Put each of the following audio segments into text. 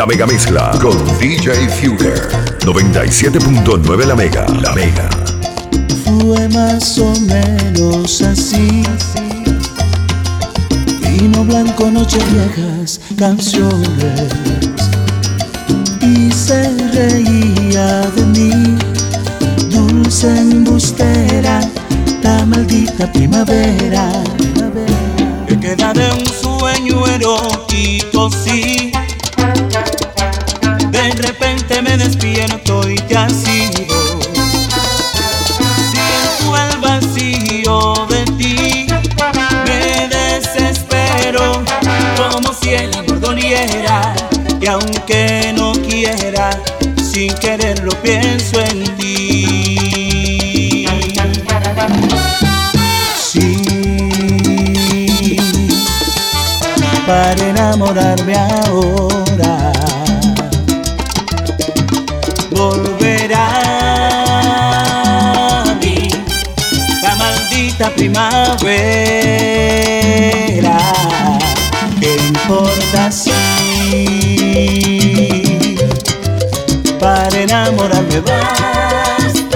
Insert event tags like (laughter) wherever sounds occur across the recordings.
La mega mezcla con DJ Fugger. 97.9 La Mega. La Mega. Fue más o menos así. Vino blanco, noches viejas, canciones. Y se reía de mí, dulce embustera, la maldita primavera. Que queda de un sueño erótico, sí. Para enamorarme ahora. volverá a mí la maldita primavera. ¿Qué importa si para enamorarme Basta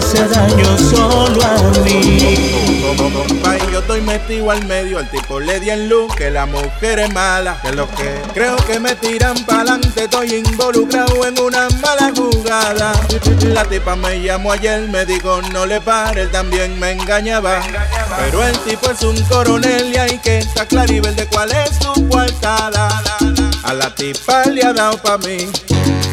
hace daño solo a mí? Como compay, yo estoy metido al medio, al tipo le di en luz que la mujer es mala, que lo que creo que me tiran pa'lante, estoy involucrado en una mala jugada. La tipa me llamó ayer, me dijo no le pare, él también me engañaba. Pero el tipo es un coronel y hay que estar claro y ver de cuál es su coartada. A la tipa le ha dado pa' mí,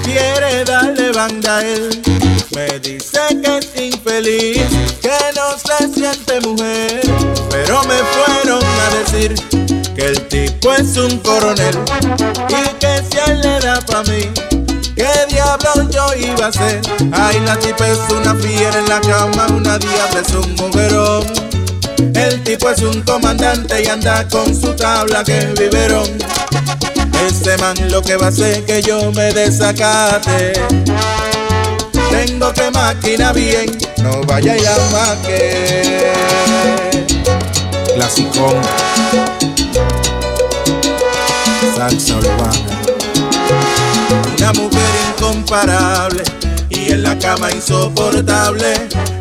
quiere darle banda a él. Me dice que es infeliz, que no se siente mujer. Pero me fueron a decir que el tipo es un coronel y que si él le da pa' mí, ¿qué diablo yo iba a hacer? Ay, la tipa es una fiera en la cama, una diabla es un mujerón. El tipo es un comandante y anda con su tabla que viveron. Ese man lo que va a hacer que yo me desacate. Tengo que máquina bien, no vaya y la maque. Clasicón. Salsa urbana. Una mujer incomparable y en la cama insoportable.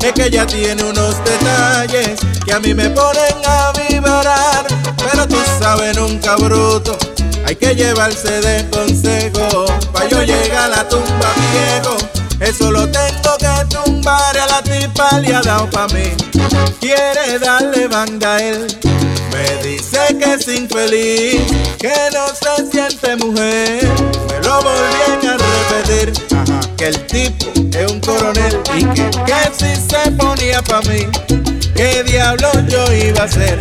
Es que ella tiene unos detalles que a mí me ponen a vibrar. Pero tú sabes, nunca bruto. Hay que llevarse de consejo. Pa' yo llegar a la tumba viejo. Eso lo tengo que tumbar. A la tipa le ha dado pa' mí. Quiere darle banda a él. Me dice que es infeliz, que no se siente mujer. Me lo volvían a repetir, que el tipo es un coronel y que, que si se ponía pa' mí, ¿qué diablo yo iba a hacer?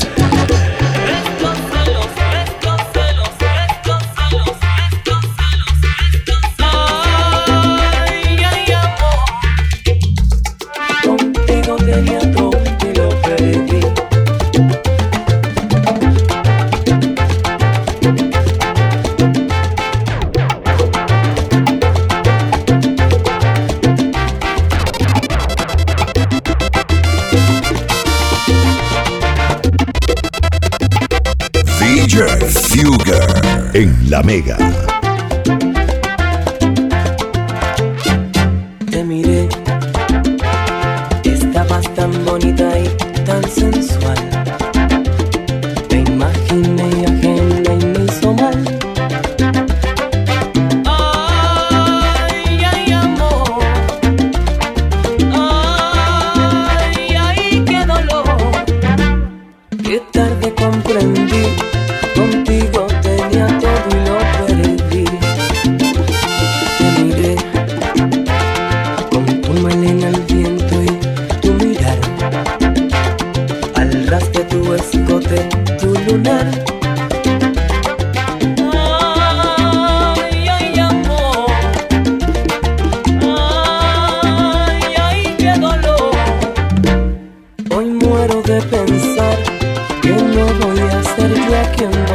En La Mega.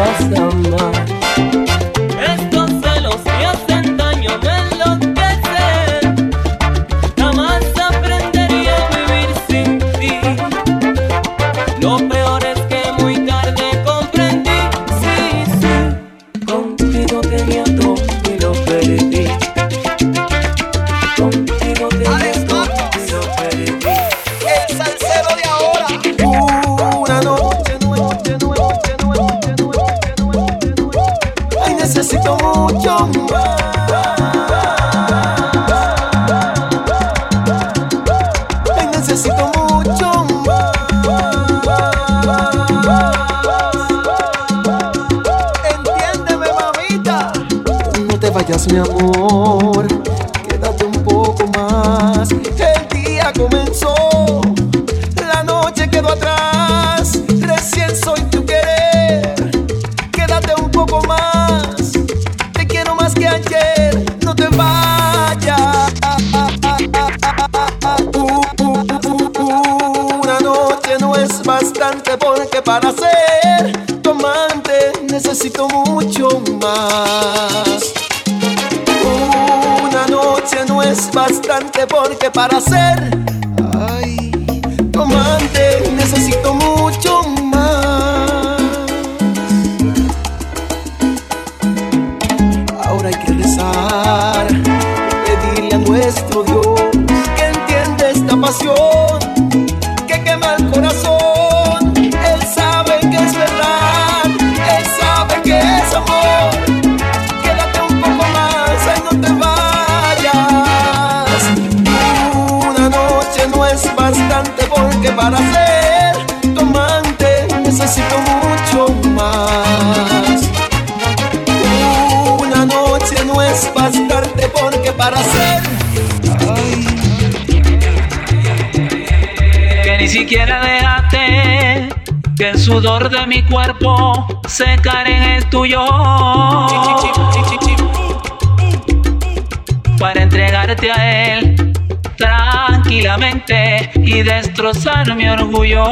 Awesome. Mi amor, quédate un poco más. El día comenzó, la noche quedó atrás. Recién soy tu querer, quédate un poco más. Te quiero más que ayer, no te vayas. Una noche no es bastante porque para ser tu amante necesito mucho más es bastante porque para ser ay, es bastante porque para ser que ni siquiera dejaste que el sudor de mi cuerpo secara en el tuyo para entregarte a él tranquilamente y destrozar mi orgullo.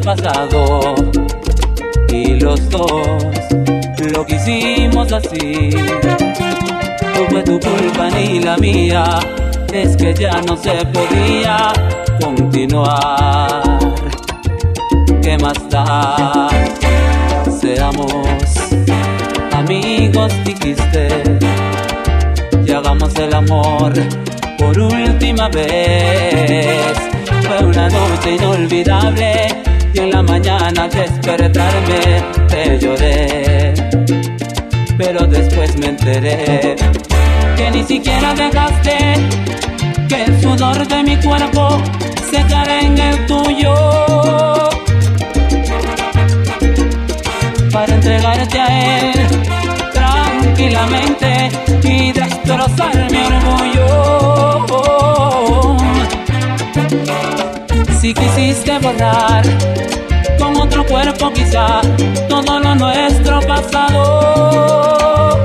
Pasado y los dos lo que hicimos así fue tu culpa ni la mía, es que ya no se podía continuar. ¿Qué más da? Seamos amigos, dijiste, y hagamos el amor por última vez. Fue una noche inolvidable en la mañana al despertarme te lloré pero después me enteré que ni siquiera dejaste que el sudor de mi cuerpo se secara en el tuyo para entregarte a él tranquilamente y destrozar mi orgullo. Si quisiste borrar con otro cuerpo quizá todo lo nuestro pasado.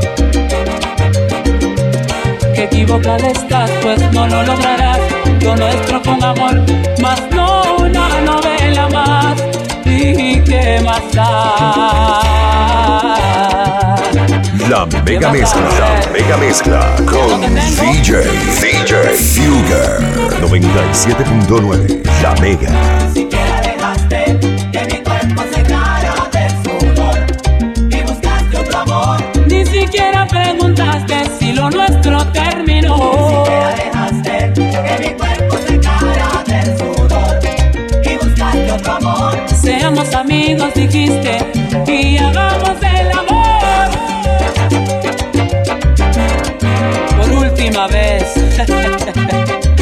Que equivocada estás, pues no lo lograrás. Lo nuestro con amor, más no una novela más. ¿Y qué más da? La mega mezcla, la mega mezcla con DJ, DJ Fugger 97.9, La Mega. si lo nuestro terminó. Ni siquiera dejaste que mi cuerpo se cara del sudor y buscaste otro amor. Seamos amigos, dijiste, y hagamos el última vez. (laughs)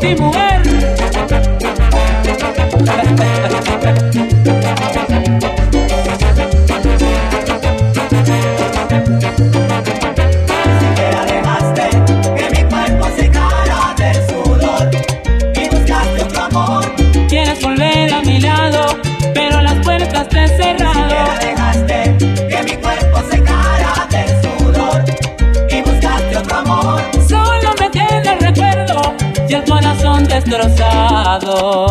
ti mujer destrozado.